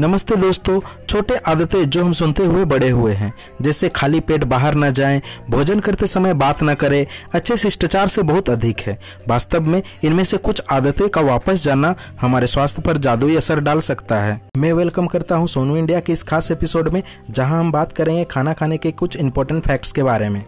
नमस्ते दोस्तों छोटे आदतें जो हम सुनते हुए बड़े हुए हैं जैसे खाली पेट बाहर न जाएँ, भोजन करते समय बात न करें अच्छे शिष्टाचार से बहुत अधिक है। वास्तव में इनमें से कुछ आदतें का वापस जाना हमारे स्वास्थ्य पर जादुई असर डाल सकता है। मैं वेलकम करता हूँ सोनू इंडिया के इस खास एपिसोड में जहाँ हम बात करेंगे खाना खाने के कुछ इंपॉर्टेंट फैक्ट्स के बारे में।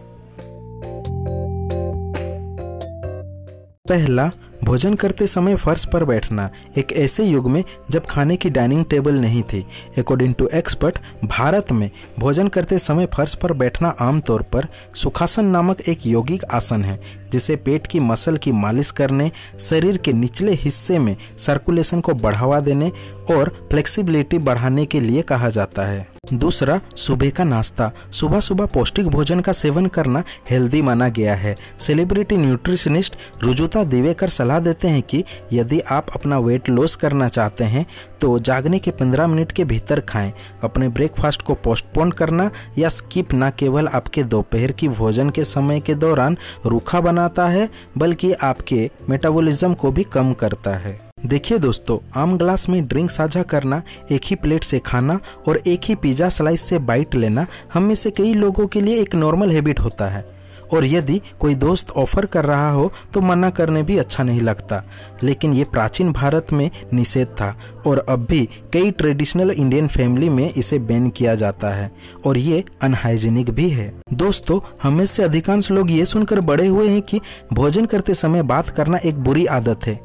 पहला, भोजन करते समय फर्श पर बैठना। एक ऐसे युग में जब खाने की डाइनिंग टेबल नहीं थी। अकॉर्डिंग टू एक्सपर्ट भारत में भोजन करते समय फर्श पर बैठना आमतौर पर सुखासन नामक एक यौगिक आसन है, जिसे पेट की मसल की मालिश करने, शरीर के निचले हिस्से में सर्कुलेशन को बढ़ावा देने और फ्लेक्सिबिलिटी बढ़ाने के लिए कहा जाता है। दूसरा, सुबह का नाश्ता। सुबह सुबह पौष्टिक भोजन का सेवन करना हेल्दी माना गया है। सेलिब्रिटी न्यूट्रिशनिस्ट रुजुता दिवेकर सलाह देते हैं कि यदि आप अपना वेट लॉस करना चाहते हैं तो जागने के 15 मिनट के भीतर खाएँ। अपने ब्रेकफास्ट को पोस्टपोन करना या स्किप न केवल आपके दोपहर की भोजन के समय के दौरान रूखा बनाता है, बल्कि आपके मेटाबॉलिज्म को भी कम करता है। देखिए दोस्तों, आम ग्लास में ड्रिंक साझा करना, एक ही प्लेट से खाना और एक ही पिज्जा स्लाइस से बाइट लेना, हम में से कई लोगों के लिए एक नॉर्मल हैबिट होता है। और यदि कोई दोस्त ऑफ़र कर रहा हो तो मना करने भी अच्छा नहीं लगता। लेकिन ये प्राचीन भारत में निषेध था और अब भी कई ट्रेडिशनल इंडियन फैमिली में इसे बैन किया जाता है और ये अनहाइजीनिक भी है। दोस्तों, हमें से अधिकांश लोग ये सुनकर बड़े हुए हैं कि भोजन करते समय बात करना एक बुरी आदत है।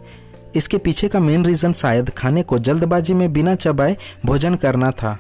इसके पीछे का मेन रीजन शायद खाने को जल्दबाजी में बिना चबाए भोजन करना था।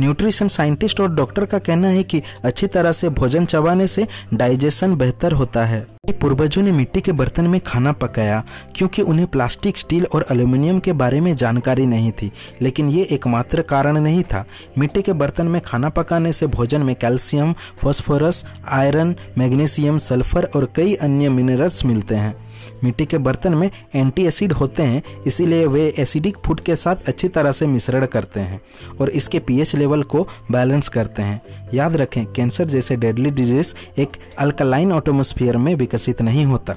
न्यूट्रिशन साइंटिस्ट और डॉक्टर का कहना है कि अच्छी तरह से भोजन चबाने से डाइजेशन बेहतर होता है। पूर्वजों ने मिट्टी के बर्तन में खाना पकाया, क्योंकि उन्हें प्लास्टिक स्टील और एल्यूमिनियम के बारे में जानकारी नहीं थी। लेकिन ये एकमात्र कारण नहीं था। मिट्टी के बर्तन में खाना पकाने से भोजन में calcium phosphorus iron magnesium sulphur और कई अन्य मिनरल्स मिलते हैं। मिट्टी के बर्तन में एंटी एसिड होते हैं, इसीलिए वे एसिडिक फ़ूड के साथ अच्छी तरह से मिश्रण करते हैं और इसके पीएच लेवल को बैलेंस करते हैं। याद रखें कैंसर जैसे डेडली डिज़ीज़ एक अल्कलाइन ऑटोमोस्फियर में विकसित नहीं होता।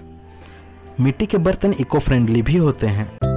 मिट्टी के बर्तन इको फ्रेंडली भी होते हैं।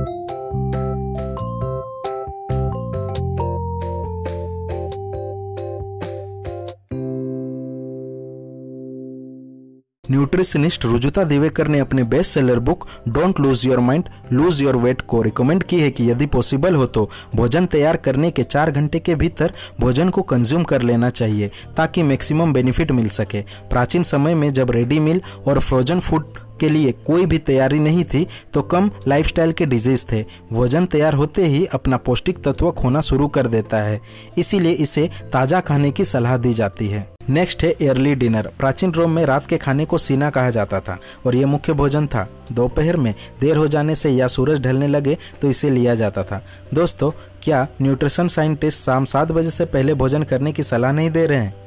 न्यूट्रिशनिस्ट रुजुता दिवेकर ने अपने best seller book don't lose your mind lose your weight को रिकमेंड की है कि यदि पॉसिबल हो तो भोजन तैयार करने के चार घंटे के भीतर भोजन को कंज्यूम कर लेना चाहिए ताकि मैक्सिमम बेनिफिट मिल सके। प्राचीन समय में जब रेडी मील और फ्रोजन फ़ूड के लिए कोई भी तैयारी नहीं थी तो कम लाइफस्टाइल के डिज़ीज़ थे। वज़न तैयार होते ही अपना पौष्टिक तत्व खोना शुरू कर देता है। इसीलिए इसे ताज़ा खाने की सलाह दी जाती है। नेक्स्ट है एयरली डिनर प्राचीन रोम में रात के खाने को सीना कहा जाता था, और यह मुख्य भोजन था। दोपहर में देर हो जाने से या सूरज ढलने लगे तो इसे लिया जाता था। दोस्तों, क्या न्यूट्रिशन साइंटिस्ट शाम सात बजे से पहले भोजन करने की सलाह नहीं दे रहे हैं?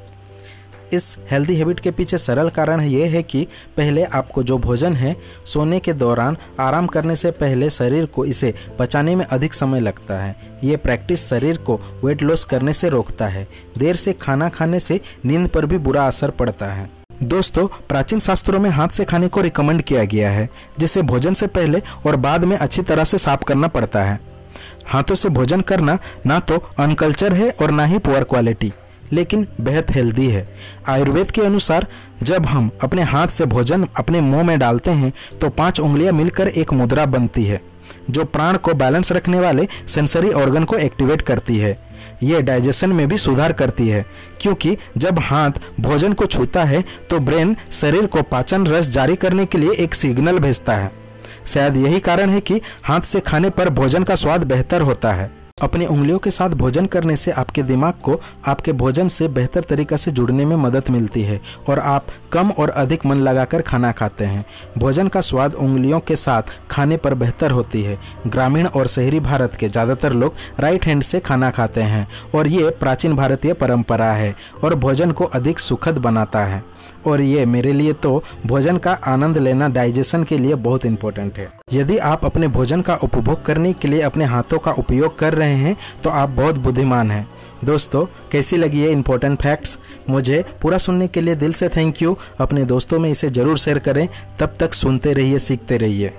इस हेल्दी हैबिट के पीछे सरल कारण ये है कि पहले आपको जो भोजन है, सोने के दौरान आराम करने से पहले शरीर को इसे पचाने में अधिक समय लगता है। ये प्रैक्टिस शरीर को वेट लॉस करने से रोकता है। देर से खाना खाने से नींद पर भी बुरा असर पड़ता है। दोस्तों, प्राचीन शास्त्रों में हाथ से खाने को रिकमेंड किया गया है, जिसे भोजन से पहले और बाद में अच्छी तरह से साफ़ करना पड़ता है। हाथों से भोजन करना ना तो अनकल्चर है और ना ही पुअर क्वालिटी लेकिन बेहद हेल्दी है। आयुर्वेद के अनुसार, जब हम अपने हाथ से भोजन अपने मुँह में डालते हैं तो पाँच उंगलियाँ मिलकर एक मुद्रा बनती है, जो प्राण को बैलेंस रखने वाले सेंसरी ऑर्गन को एक्टिवेट करती है। ये डाइजेशन में भी सुधार करती है, क्योंकि जब हाथ भोजन को छूता है तो ब्रेन शरीर को पाचन रस जारी करने के लिए एक सिग्नल भेजता है। शायद यही कारण है कि हाथ से खाने पर भोजन का स्वाद बेहतर होता है। अपनी उंगलियों के साथ भोजन करने से आपके दिमाग को आपके भोजन से बेहतर तरीका से जुड़ने में मदद मिलती है और आप कम और अधिक मन लगाकर खाना खाते हैं। भोजन का स्वाद उंगलियों के साथ खाने पर बेहतर होती है। ग्रामीण और शहरी भारत के ज़्यादातर लोग राइट हैंड से खाना खाते हैं और ये प्राचीन भारतीय परंपरा है और भोजन को अधिक सुखद बनाता है। और ये मेरे लिए तो भोजन का आनंद लेना डाइजेशन के लिए बहुत इंपॉर्टेंट है। यदि आप अपने भोजन का उपभोग करने के लिए अपने हाथों का उपयोग कर रहे हैं तो आप बहुत बुद्धिमान हैं। दोस्तों, कैसी लगी ये इम्पोर्टेंट फैक्ट्स मुझे पूरा सुनने के लिए दिल से थैंक यू अपने दोस्तों में इसे ज़रूर शेयर करें। तब तक सुनते रहिए, सीखते रहिए।